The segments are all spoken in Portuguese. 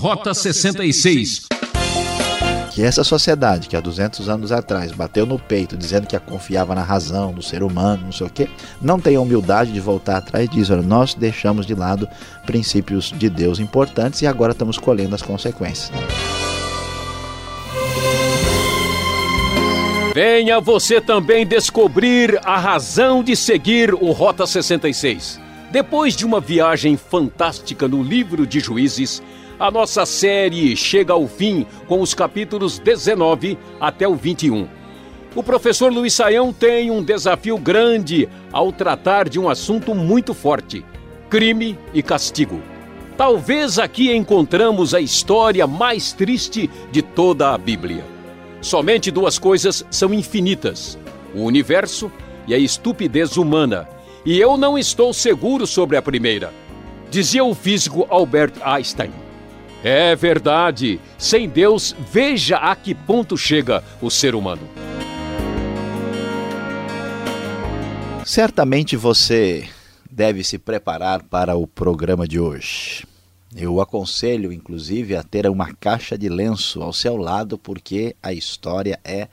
Rota 66 que essa sociedade que há 200 anos atrás bateu no peito dizendo que confiava na razão, no ser humano, não sei o quê, não tem a humildade de voltar atrás e dizer, nós deixamos de lado princípios de Deus importantes e agora estamos colhendo as consequências. Venha você também descobrir a razão de seguir o Rota 66. Depois de uma viagem fantástica no livro de Juízes, a nossa série chega ao fim com os capítulos 19 até o 21. O professor Luiz Saião tem um desafio grande ao tratar de um assunto muito forte: crime e castigo. Talvez aqui encontramos a história mais triste de toda a Bíblia. Somente duas coisas são infinitas: o universo e a estupidez humana. E eu não estou seguro sobre a primeira, dizia o físico Albert Einstein. É verdade. Sem Deus, veja a que ponto chega o ser humano. Certamente você deve se preparar para o programa de hoje. Eu aconselho, inclusive, a ter uma caixa de lenço ao seu lado, porque a história é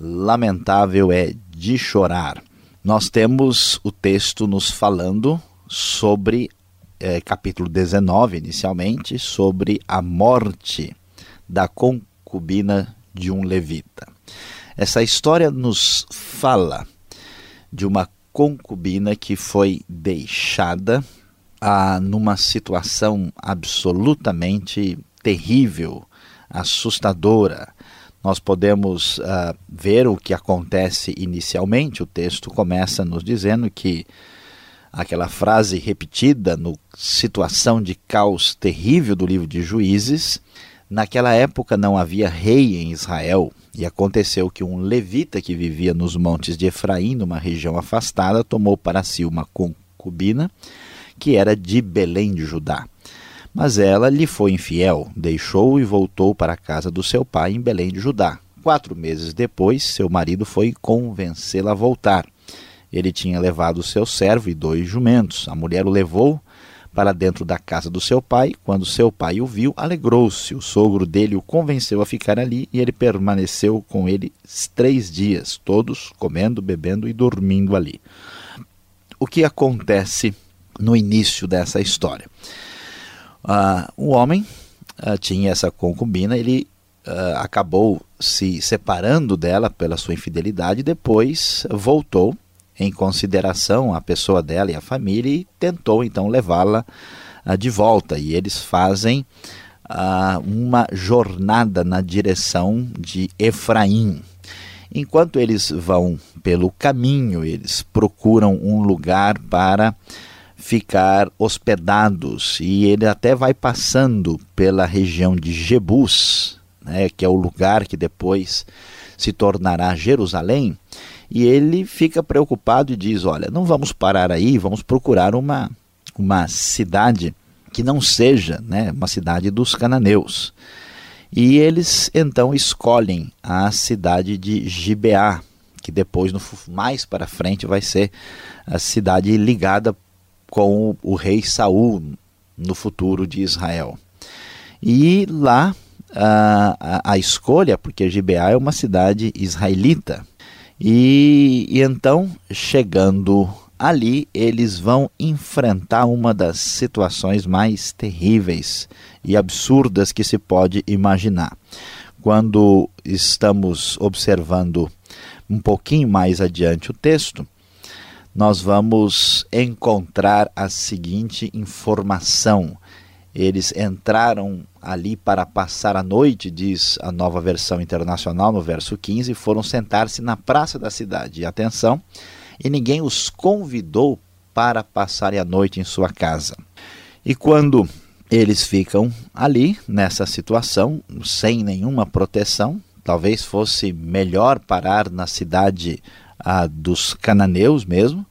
lamentável, é de chorar. Nós temos o texto nos falando sobre é, capítulo 19, inicialmente, sobre a morte da concubina de um levita. Essa história nos fala de uma concubina que foi deixada ah, numa situação absolutamente terrível, assustadora. Nós podemos ah, ver o que acontece inicialmente. O texto começa nos dizendo que aquela frase repetida no situação de caos terrível do livro de Juízes. Naquela época não havia rei em Israel, e aconteceu que um levita que vivia nos montes de Efraim, numa região afastada, tomou para si uma concubina que era de Belém de Judá. Mas ela lhe foi infiel, deixou e voltou para a casa do seu pai em Belém de Judá. Quatro meses depois, seu marido foi convencê-la a voltar. Ele tinha levado o seu servo e dois jumentos. A mulher o levou para dentro da casa do seu pai. Quando seu pai o viu, alegrou-se. O sogro dele o convenceu a ficar ali e ele permaneceu com ele três dias, todos comendo, bebendo e dormindo ali. O que acontece no início dessa história? Uh, o homem uh, tinha essa concubina, ele uh, acabou se separando dela pela sua infidelidade, depois voltou em consideração a pessoa dela e a família e tentou então levá-la uh, de volta. E eles fazem uh, uma jornada na direção de Efraim. Enquanto eles vão pelo caminho, eles procuram um lugar para ficar hospedados e ele até vai passando pela região de Jebus, né, que é o lugar que depois se tornará Jerusalém. E ele fica preocupado e diz: Olha, não vamos parar aí, vamos procurar uma, uma cidade que não seja né, uma cidade dos cananeus. E eles então escolhem a cidade de Gibeá, que depois, no, mais para frente, vai ser a cidade ligada com o, o rei Saul no futuro de Israel. E lá a, a, a escolha, porque Gibeá é uma cidade israelita, e, e então, chegando ali, eles vão enfrentar uma das situações mais terríveis e absurdas que se pode imaginar. Quando estamos observando um pouquinho mais adiante o texto, nós vamos encontrar a seguinte informação. Eles entraram ali para passar a noite, diz a nova versão internacional, no verso 15, foram sentar-se na praça da cidade. E atenção, e ninguém os convidou para passarem a noite em sua casa. E quando eles ficam ali, nessa situação, sem nenhuma proteção, talvez fosse melhor parar na cidade dos cananeus mesmo,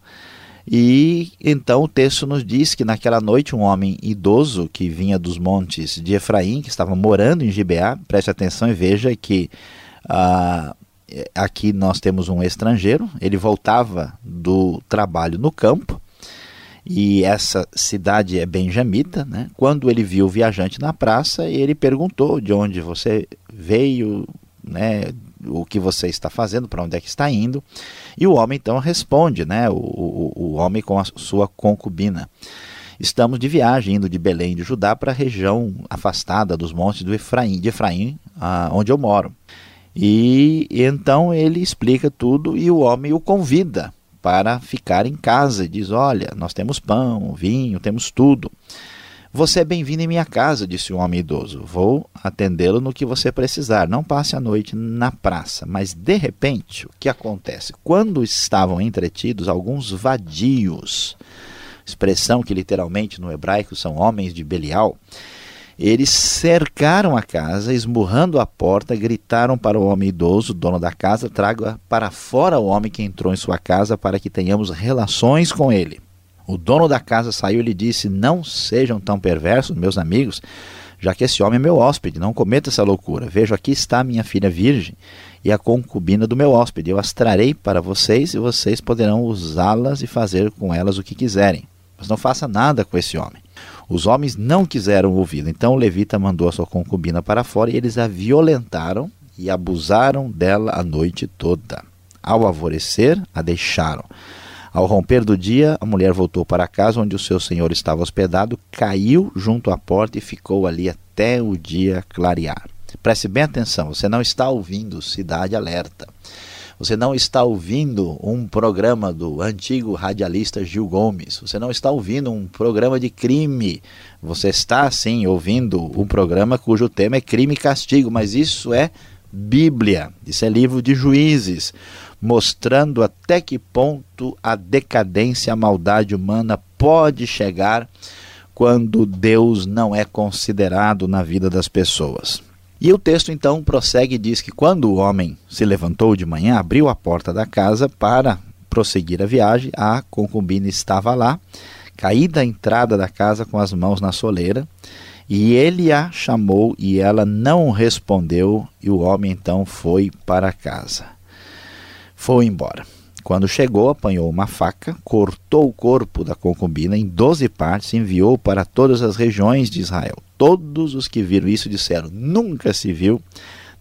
e então o texto nos diz que naquela noite um homem idoso que vinha dos montes de Efraim, que estava morando em Gibeá, preste atenção e veja que ah, aqui nós temos um estrangeiro, ele voltava do trabalho no campo e essa cidade é benjamita, né? Quando ele viu o viajante na praça, ele perguntou de onde você veio, né? O que você está fazendo, para onde é que está indo? E o homem então responde, né? O, o, o homem com a sua concubina. Estamos de viagem indo de Belém de Judá para a região afastada dos montes do Efraim, de Efraim, ah, onde eu moro. E, e então ele explica tudo e o homem o convida para ficar em casa. Diz: Olha, nós temos pão, vinho, temos tudo. Você é bem-vindo em minha casa, disse o homem idoso. Vou atendê-lo no que você precisar. Não passe a noite na praça. Mas, de repente, o que acontece? Quando estavam entretidos alguns vadios, expressão que literalmente no hebraico são homens de Belial, eles cercaram a casa, esmurrando a porta, gritaram para o homem idoso, dono da casa, traga para fora o homem que entrou em sua casa para que tenhamos relações com ele. O dono da casa saiu e lhe disse: Não sejam tão perversos, meus amigos, já que esse homem é meu hóspede, não cometa essa loucura. Vejo aqui está minha filha virgem e a concubina do meu hóspede. Eu as trarei para vocês e vocês poderão usá-las e fazer com elas o que quiserem. Mas não faça nada com esse homem. Os homens não quiseram ouvi-lo. Então o levita mandou a sua concubina para fora e eles a violentaram e abusaram dela a noite toda. Ao alvorecer, a deixaram. Ao romper do dia, a mulher voltou para a casa onde o seu senhor estava hospedado, caiu junto à porta e ficou ali até o dia clarear. Preste bem atenção, você não está ouvindo Cidade Alerta. Você não está ouvindo um programa do antigo radialista Gil Gomes. Você não está ouvindo um programa de crime. Você está, sim, ouvindo um programa cujo tema é crime e castigo, mas isso é Bíblia. Isso é livro de juízes, mostrando até que ponto a decadência, a maldade humana pode chegar quando Deus não é considerado na vida das pessoas. E o texto então prossegue e diz que quando o homem se levantou de manhã, abriu a porta da casa para prosseguir a viagem, a concubina estava lá, caída à entrada da casa com as mãos na soleira, e ele a chamou e ela não respondeu, e o homem então foi para casa. Foi embora. Quando chegou, apanhou uma faca, cortou o corpo da concubina em doze partes e enviou para todas as regiões de Israel. Todos os que viram isso disseram: Nunca se viu,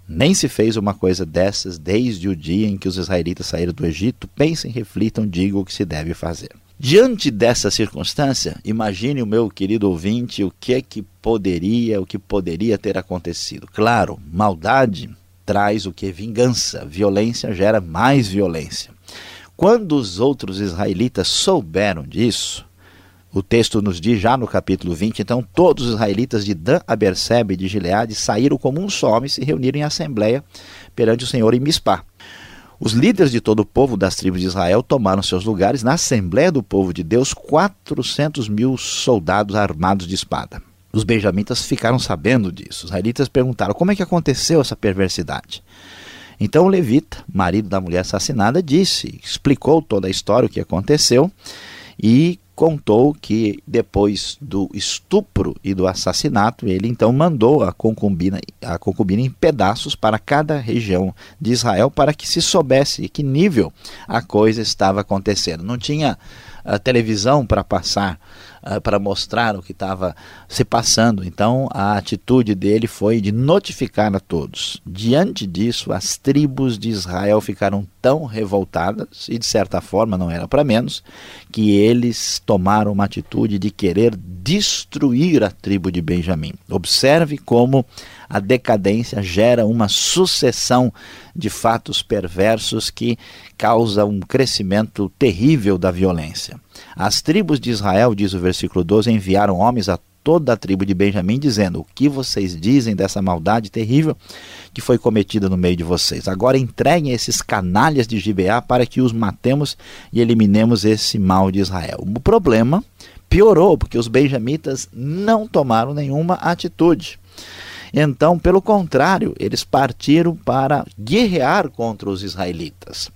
nem se fez uma coisa dessas desde o dia em que os israelitas saíram do Egito. Pensem, reflitam, digam o que se deve fazer. Diante dessa circunstância, imagine o meu querido ouvinte o que é que poderia, o que poderia ter acontecido. Claro, maldade traz o que vingança, violência gera mais violência. Quando os outros israelitas souberam disso, o texto nos diz já no capítulo 20, então todos os israelitas de Dan a e de Gileade saíram como um só homem e se reuniram em assembleia perante o Senhor em Mispá. Os líderes de todo o povo das tribos de Israel tomaram seus lugares na Assembleia do Povo de Deus, 400 mil soldados armados de espada. Os benjamitas ficaram sabendo disso. Os israelitas perguntaram como é que aconteceu essa perversidade. Então o levita, marido da mulher assassinada, disse, explicou toda a história, o que aconteceu, e contou que depois do estupro e do assassinato, ele então mandou a concubina, a concubina em pedaços para cada região de Israel para que se soubesse que nível a coisa estava acontecendo. Não tinha uh, televisão para passar uh, para mostrar o que estava se passando. Então a atitude dele foi de notificar a todos. Diante disso, as tribos de Israel ficaram tão revoltadas, e de certa forma não era para menos, que eles tomaram uma atitude de querer destruir a tribo de Benjamim. Observe como a decadência gera uma sucessão de fatos perversos que causa um crescimento terrível da violência. As tribos de Israel, diz o versículo 12, enviaram homens a toda a tribo de Benjamim, dizendo: O que vocês dizem dessa maldade terrível que foi cometida no meio de vocês? Agora entreguem esses canalhas de Gibeá para que os matemos e eliminemos esse mal de Israel. O problema piorou, porque os benjamitas não tomaram nenhuma atitude. Então, pelo contrário, eles partiram para guerrear contra os israelitas.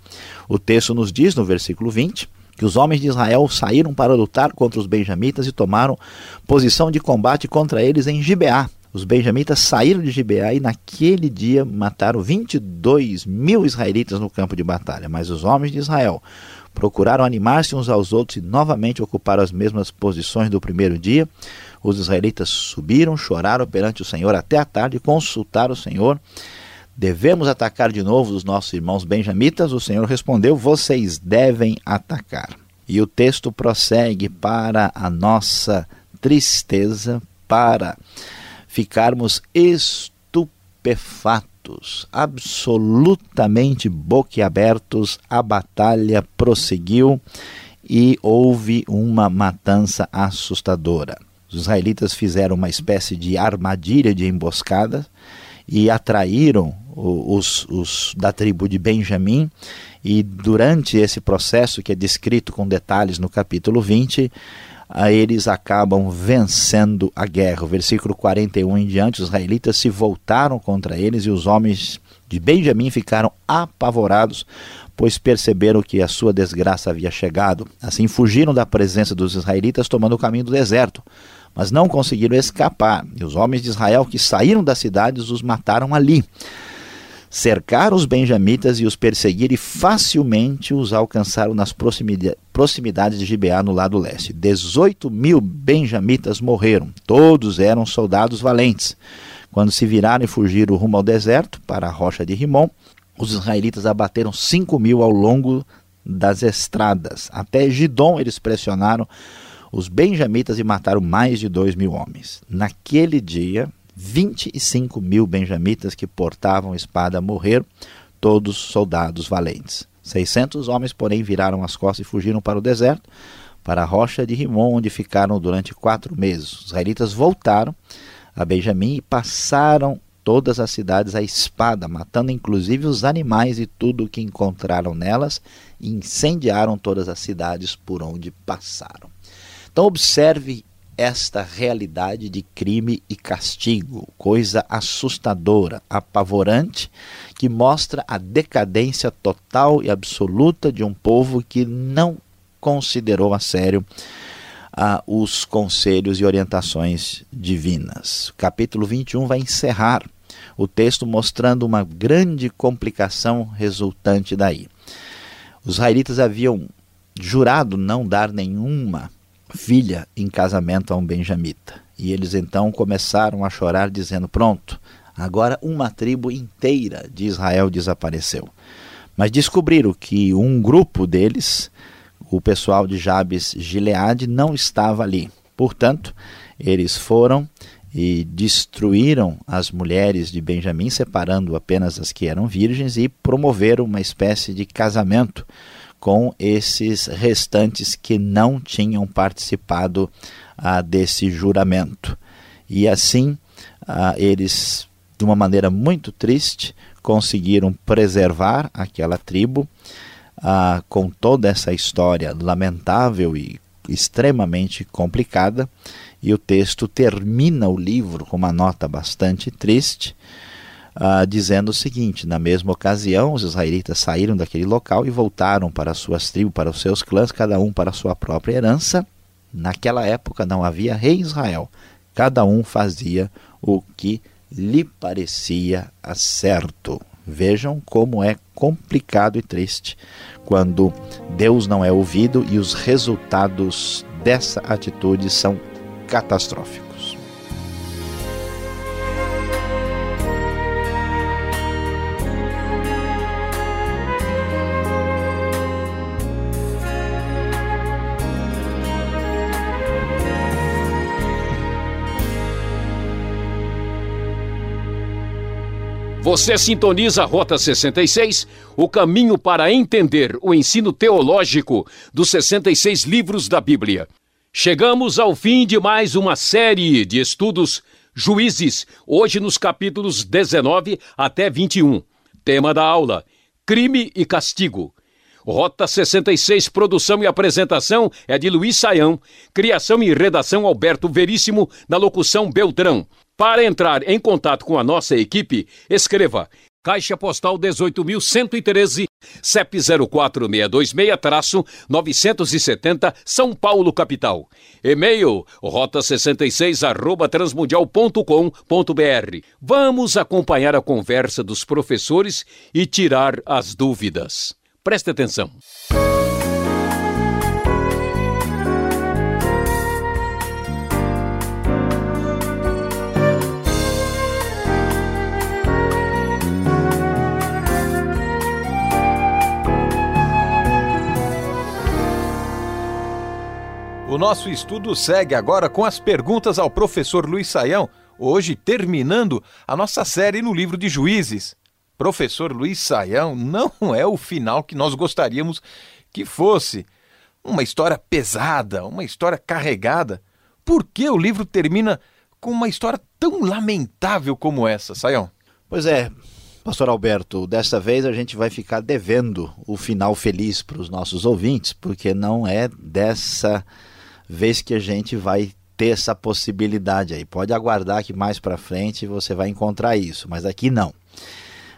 O texto nos diz no versículo 20 que os homens de Israel saíram para lutar contra os benjamitas e tomaram posição de combate contra eles em Gibeá. Os benjamitas saíram de Gibeá e naquele dia mataram 22 mil israelitas no campo de batalha. Mas os homens de Israel procuraram animar-se uns aos outros e novamente ocuparam as mesmas posições do primeiro dia. Os israelitas subiram, choraram perante o Senhor até a tarde, consultaram o Senhor. Devemos atacar de novo os nossos irmãos benjamitas? O Senhor respondeu: Vocês devem atacar. E o texto prossegue para a nossa tristeza, para ficarmos estupefatos, absolutamente boquiabertos. A batalha prosseguiu e houve uma matança assustadora. Os israelitas fizeram uma espécie de armadilha de emboscada e atraíram os, os da tribo de Benjamim. E durante esse processo, que é descrito com detalhes no capítulo 20, eles acabam vencendo a guerra. O versículo 41 em diante, os israelitas se voltaram contra eles e os homens de Benjamim ficaram apavorados, pois perceberam que a sua desgraça havia chegado. Assim fugiram da presença dos israelitas, tomando o caminho do deserto mas não conseguiram escapar. E os homens de Israel que saíram das cidades os mataram ali. Cercaram os benjamitas e os perseguiram e facilmente os alcançaram nas proximidades de Gibeá, no lado leste. 18 mil benjamitas morreram, todos eram soldados valentes. Quando se viraram e fugiram rumo ao deserto, para a rocha de Rimon, os israelitas abateram 5 mil ao longo das estradas. Até Gidom eles pressionaram os benjamitas e mataram mais de dois mil homens. Naquele dia, 25 mil benjamitas que portavam espada morreram, todos soldados valentes. 600 homens, porém, viraram as costas e fugiram para o deserto, para a rocha de Rimon, onde ficaram durante quatro meses. Os israelitas voltaram a Benjamim e passaram todas as cidades à espada, matando inclusive os animais e tudo o que encontraram nelas, e incendiaram todas as cidades por onde passaram. Então, observe esta realidade de crime e castigo, coisa assustadora, apavorante, que mostra a decadência total e absoluta de um povo que não considerou a sério ah, os conselhos e orientações divinas. Capítulo 21 vai encerrar o texto mostrando uma grande complicação resultante daí. Os israelitas haviam jurado não dar nenhuma filha em casamento a um benjamita. E eles então começaram a chorar, dizendo: Pronto, agora uma tribo inteira de Israel desapareceu. Mas descobriram que um grupo deles, o pessoal de Jabes Gileade, não estava ali. Portanto, eles foram e destruíram as mulheres de Benjamim, separando apenas as que eram virgens, e promoveram uma espécie de casamento com esses restantes que não tinham participado ah, desse juramento. E assim, ah, eles, de uma maneira muito triste, conseguiram preservar aquela tribo ah, com toda essa história lamentável e extremamente complicada. E o texto termina o livro com uma nota bastante triste uh, dizendo o seguinte: na mesma ocasião, os israelitas saíram daquele local e voltaram para suas tribos, para os seus clãs, cada um para a sua própria herança. Naquela época não havia rei Israel, cada um fazia o que lhe parecia certo. Vejam como é complicado e triste quando Deus não é ouvido e os resultados dessa atitude são catastróficos. Você sintoniza a Rota 66, o caminho para entender o ensino teológico dos 66 livros da Bíblia. Chegamos ao fim de mais uma série de estudos Juízes, hoje nos capítulos 19 até 21. Tema da aula: Crime e Castigo. Rota 66, produção e apresentação é de Luiz Saião, criação e redação Alberto Veríssimo, na locução Beltrão. Para entrar em contato com a nossa equipe, escreva Caixa Postal 18.113, CEP 04626-970, São Paulo, capital. E-mail, rota66 arroba transmundial.com.br. Vamos acompanhar a conversa dos professores e tirar as dúvidas. Preste atenção. Nosso estudo segue agora com as perguntas ao professor Luiz Saião, hoje terminando a nossa série no livro de Juízes. Professor Luiz Saião, não é o final que nós gostaríamos que fosse. Uma história pesada, uma história carregada. Por que o livro termina com uma história tão lamentável como essa, Saião? Pois é, Pastor Alberto, desta vez a gente vai ficar devendo o final feliz para os nossos ouvintes, porque não é dessa vez que a gente vai ter essa possibilidade aí. Pode aguardar que mais para frente você vai encontrar isso, mas aqui não.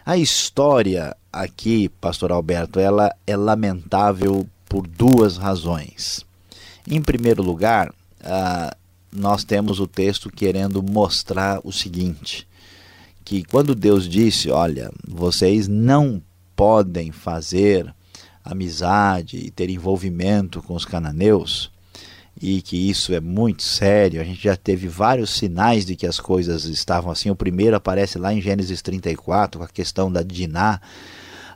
A história aqui, Pastor Alberto, ela é lamentável por duas razões. Em primeiro lugar, uh, nós temos o texto querendo mostrar o seguinte que quando Deus disse, olha, vocês não podem fazer amizade e ter envolvimento com os cananeus, e que isso é muito sério, a gente já teve vários sinais de que as coisas estavam assim. O primeiro aparece lá em Gênesis 34, com a questão da Diná,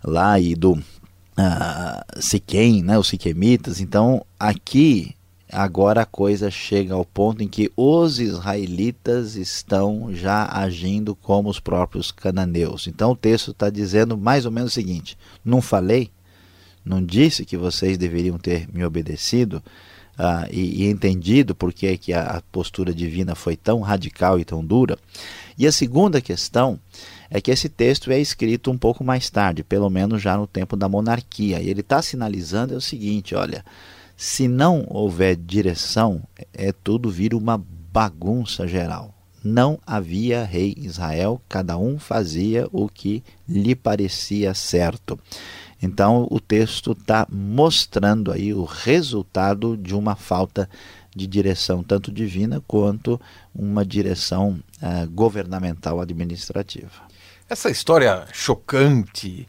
lá e do uh, Siquém, né, os Siquemitas. Então, aqui agora a coisa chega ao ponto em que os israelitas estão já agindo como os próprios cananeus. Então o texto está dizendo mais ou menos o seguinte: não falei, não disse que vocês deveriam ter me obedecido uh, e, e, entendido por que, que a postura divina foi tão radical e tão dura. E a segunda questão é que esse texto é escrito um pouco mais tarde, pelo menos já no tempo da monarquia. E ele está sinalizando é o seguinte: olha se não houver direção, é tudo vira uma bagunça geral. Não havia rei Israel, cada um fazia o que lhe parecia certo. Então o texto está mostrando aí o resultado de uma falta de direção tanto divina quanto uma direção uh, governamental administrativa. Essa história chocante,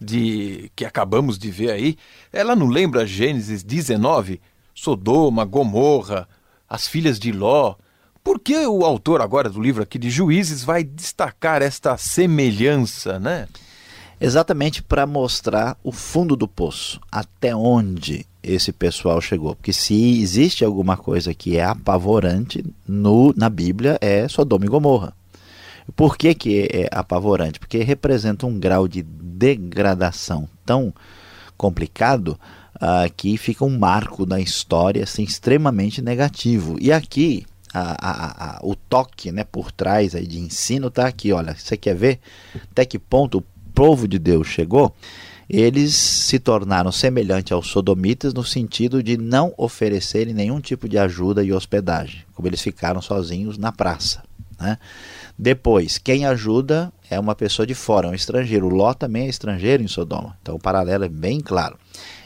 de que acabamos de ver aí, ela não lembra Gênesis 19? Sodoma, Gomorra, as filhas de Ló. Por que o autor agora do livro aqui de Juízes vai destacar esta semelhança, né? Exatamente para mostrar o fundo do poço, até onde esse pessoal chegou. Porque se existe alguma coisa que é apavorante no, na Bíblia, é Sodoma e Gomorra. Por que, que é apavorante? Porque representa um grau de degradação tão complicado uh, que fica um marco na história assim, extremamente negativo. E aqui a, a, a, o toque né, por trás aí de ensino está aqui. Olha, você quer ver até que ponto o povo de Deus chegou? Eles se tornaram semelhantes aos sodomitas no sentido de não oferecerem nenhum tipo de ajuda e hospedagem, como eles ficaram sozinhos na praça. Né? Depois, quem ajuda é uma pessoa de fora, um estrangeiro. O Ló também é estrangeiro em Sodoma. Então o paralelo é bem claro.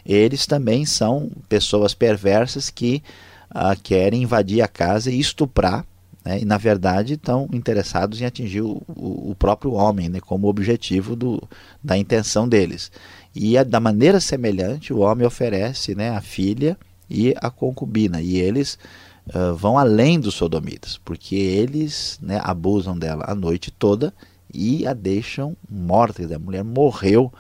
Eles também são pessoas perversas que ah, querem invadir a casa e estuprar. Né? E na verdade estão interessados em atingir o, o, próprio homem né? como objetivo do, da intenção deles. E da maneira semelhante, o homem oferece né, a filha e a concubina. E eles uh, vão além dos sodomitas, porque eles né, abusam dela a noite toda e a deixam morta. A mulher morreu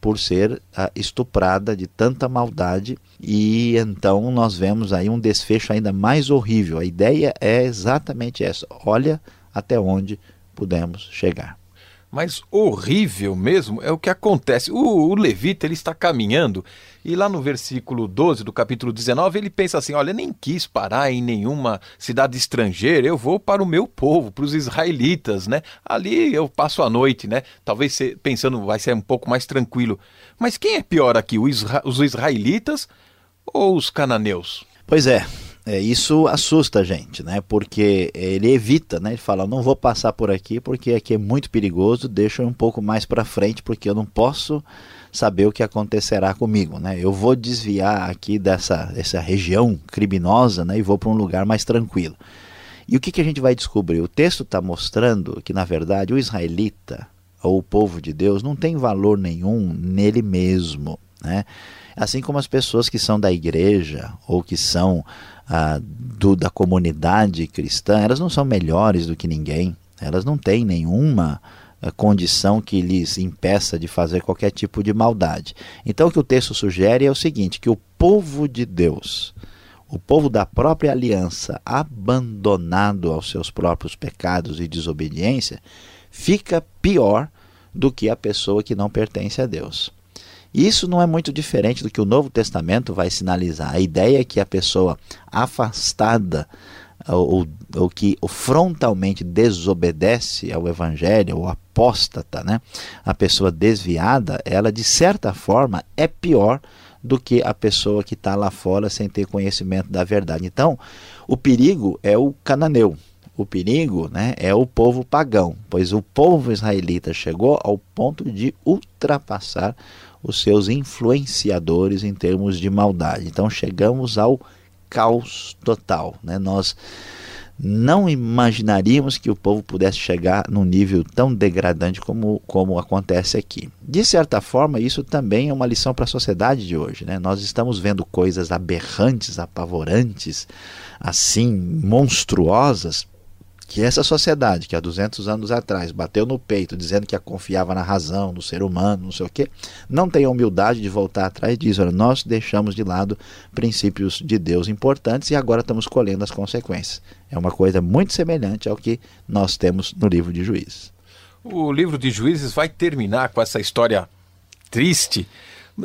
por ser estuprada de tanta maldade e então nós vemos aí um desfecho ainda mais horrível. A ideia é exatamente essa. Olha até onde pudemos chegar. Mas horrível mesmo é o que acontece. O, o, levita ele está caminhando e lá no versículo 12 do capítulo 19 ele pensa assim: Olha, nem quis parar em nenhuma cidade estrangeira, eu vou para o meu povo, para os israelitas, né? Ali eu passo a noite, né? Talvez pensando vai ser um pouco mais tranquilo. Mas quem é pior aqui, os israelitas ou os cananeus? Pois é, é, isso assusta a gente, né? Porque ele evita, né? Ele fala, não vou passar por aqui porque aqui é muito perigoso, deixa um pouco mais para frente porque eu não posso saber o que acontecerá comigo, né? Eu vou desviar aqui dessa, dessa região criminosa, né? E vou para um lugar mais tranquilo. E o que, que a gente vai descobrir? O texto está mostrando que, na verdade, o israelita, ou o povo de Deus, não tem valor nenhum nele mesmo, né? Assim como as pessoas que são da igreja ou que são ah, do, da comunidade cristã, elas não são melhores do que ninguém, elas não têm nenhuma ah, condição que lhes impeça de fazer qualquer tipo de maldade. Então o que o texto sugere é o seguinte, que o povo de Deus, o povo da própria aliança, abandonado aos seus próprios pecados e desobediência, fica pior do que a pessoa que não pertence a Deus. Isso não é muito diferente do que o Novo Testamento vai sinalizar. A ideia é que a pessoa afastada ou, ou que frontalmente desobedece ao Evangelho, ou apóstata, né? a pessoa desviada, ela de certa forma é pior do que a pessoa que está lá fora sem ter conhecimento da verdade. Então, o perigo é o cananeu. O perigo né, é o povo pagão, pois o povo israelita chegou ao ponto de ultrapassar os seus influenciadores em termos de maldade. Então chegamos ao caos total. Né? Nós não imaginaríamos que o povo pudesse chegar num nível tão degradante como, como acontece aqui. De certa forma, isso também é uma lição para a sociedade de hoje. Né? Nós estamos vendo coisas aberrantes, apavorantes, assim, monstruosas, que essa sociedade que há 200 anos atrás bateu no peito dizendo que a confiava na razão, no ser humano, não sei o quê, não tem a humildade de voltar atrás olha, nós deixamos de lado princípios de Deus importantes e agora estamos colhendo as consequências. É uma coisa muito semelhante ao que nós temos no livro de Juízes. O livro de Juízes vai terminar com essa história triste,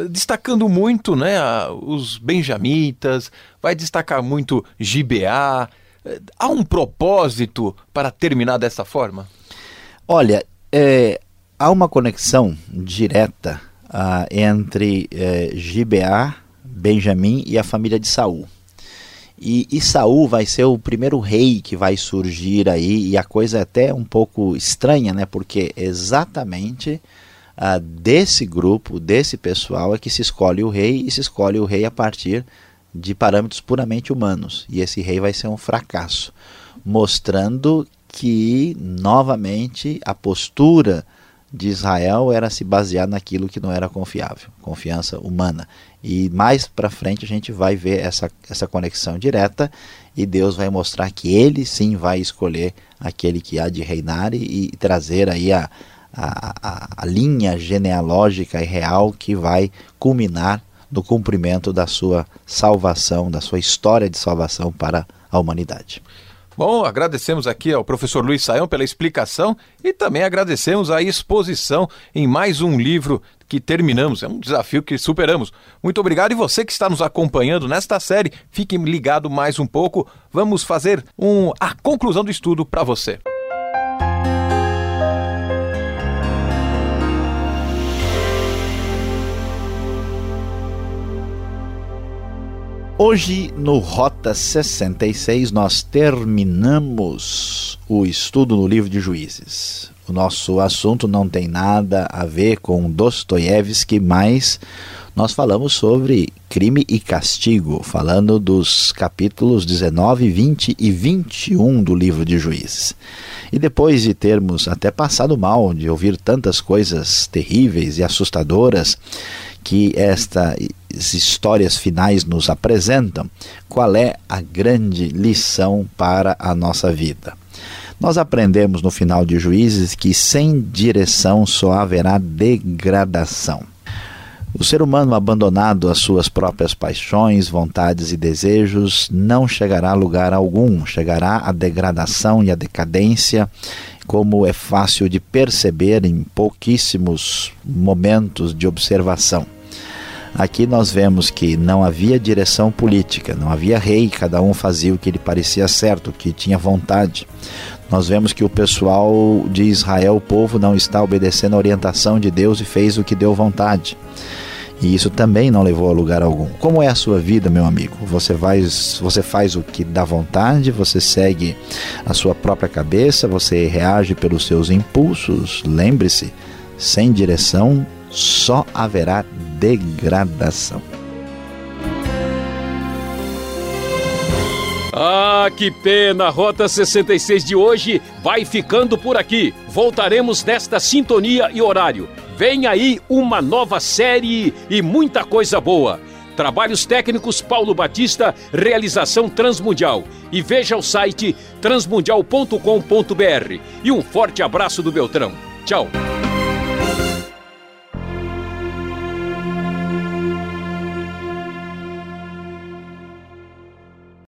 destacando muito né, os benjamitas, vai destacar muito Gibeá, Há um propósito para terminar dessa forma? Olha, é, há uma conexão direta uh, entre é, Gibeá, Benjamim e a família de Saul. E, e Saul vai ser o primeiro rei que vai surgir aí, e a coisa é até um pouco estranha, né? Porque exatamente uh, desse grupo, desse pessoal, é que se escolhe o rei, e se escolhe o rei a partir de parâmetros puramente humanos. E esse rei vai ser um fracasso, mostrando que, novamente, a postura de Israel era se basear naquilo que não era confiável, confiança humana. E mais para frente a gente vai ver essa, essa conexão direta e Deus vai mostrar que ele sim vai escolher aquele que há de reinar e, e trazer aí a, a, a, a linha genealógica e real que vai culminar no cumprimento da sua salvação, da sua história de salvação para a humanidade. Bom, agradecemos aqui ao professor Luiz Saião pela explicação e também agradecemos a exposição em mais um livro que terminamos. É um desafio que superamos. Muito obrigado e você que está nos acompanhando nesta série, fique ligado mais um pouco. Vamos fazer um, a conclusão do estudo para você. Hoje, no Rota 66, nós terminamos o estudo no livro de Juízes. O nosso assunto não tem nada a ver com Dostoiévski, mas nós falamos sobre crime e castigo, falando dos capítulos 19, 20 e 21 do livro de Juízes. E depois de termos até passado mal, de ouvir tantas coisas terríveis e assustadoras que estas histórias finais nos apresentam, qual é a grande lição para a nossa vida? Nós aprendemos no final de Juízes que sem direção só haverá degradação. O ser humano abandonado às suas próprias paixões, vontades e desejos não chegará a lugar algum, chegará à degradação e à decadência, como é fácil de perceber em pouquíssimos momentos de observação. Aqui nós vemos que não havia direção política, não havia rei, cada um fazia o que lhe parecia certo, o que tinha vontade. Nós vemos que o pessoal de Israel, o povo, não está obedecendo a orientação de Deus e fez o que deu vontade. E isso também não levou a lugar algum. Como é a sua vida, meu amigo? Você você faz o que dá vontade, você segue a sua própria cabeça, você reage pelos seus impulsos. Lembre-se, sem direção só haverá degradação. Ah, que pena! A Rota 66 de hoje vai ficando por aqui. Voltaremos nesta sintonia e horário. Vem aí uma nova série e muita coisa boa. Trabalhos técnicos Paulo Batista, realização Transmundial. E veja o site transmundial.com.br. E um forte abraço do Beltrão. Tchau.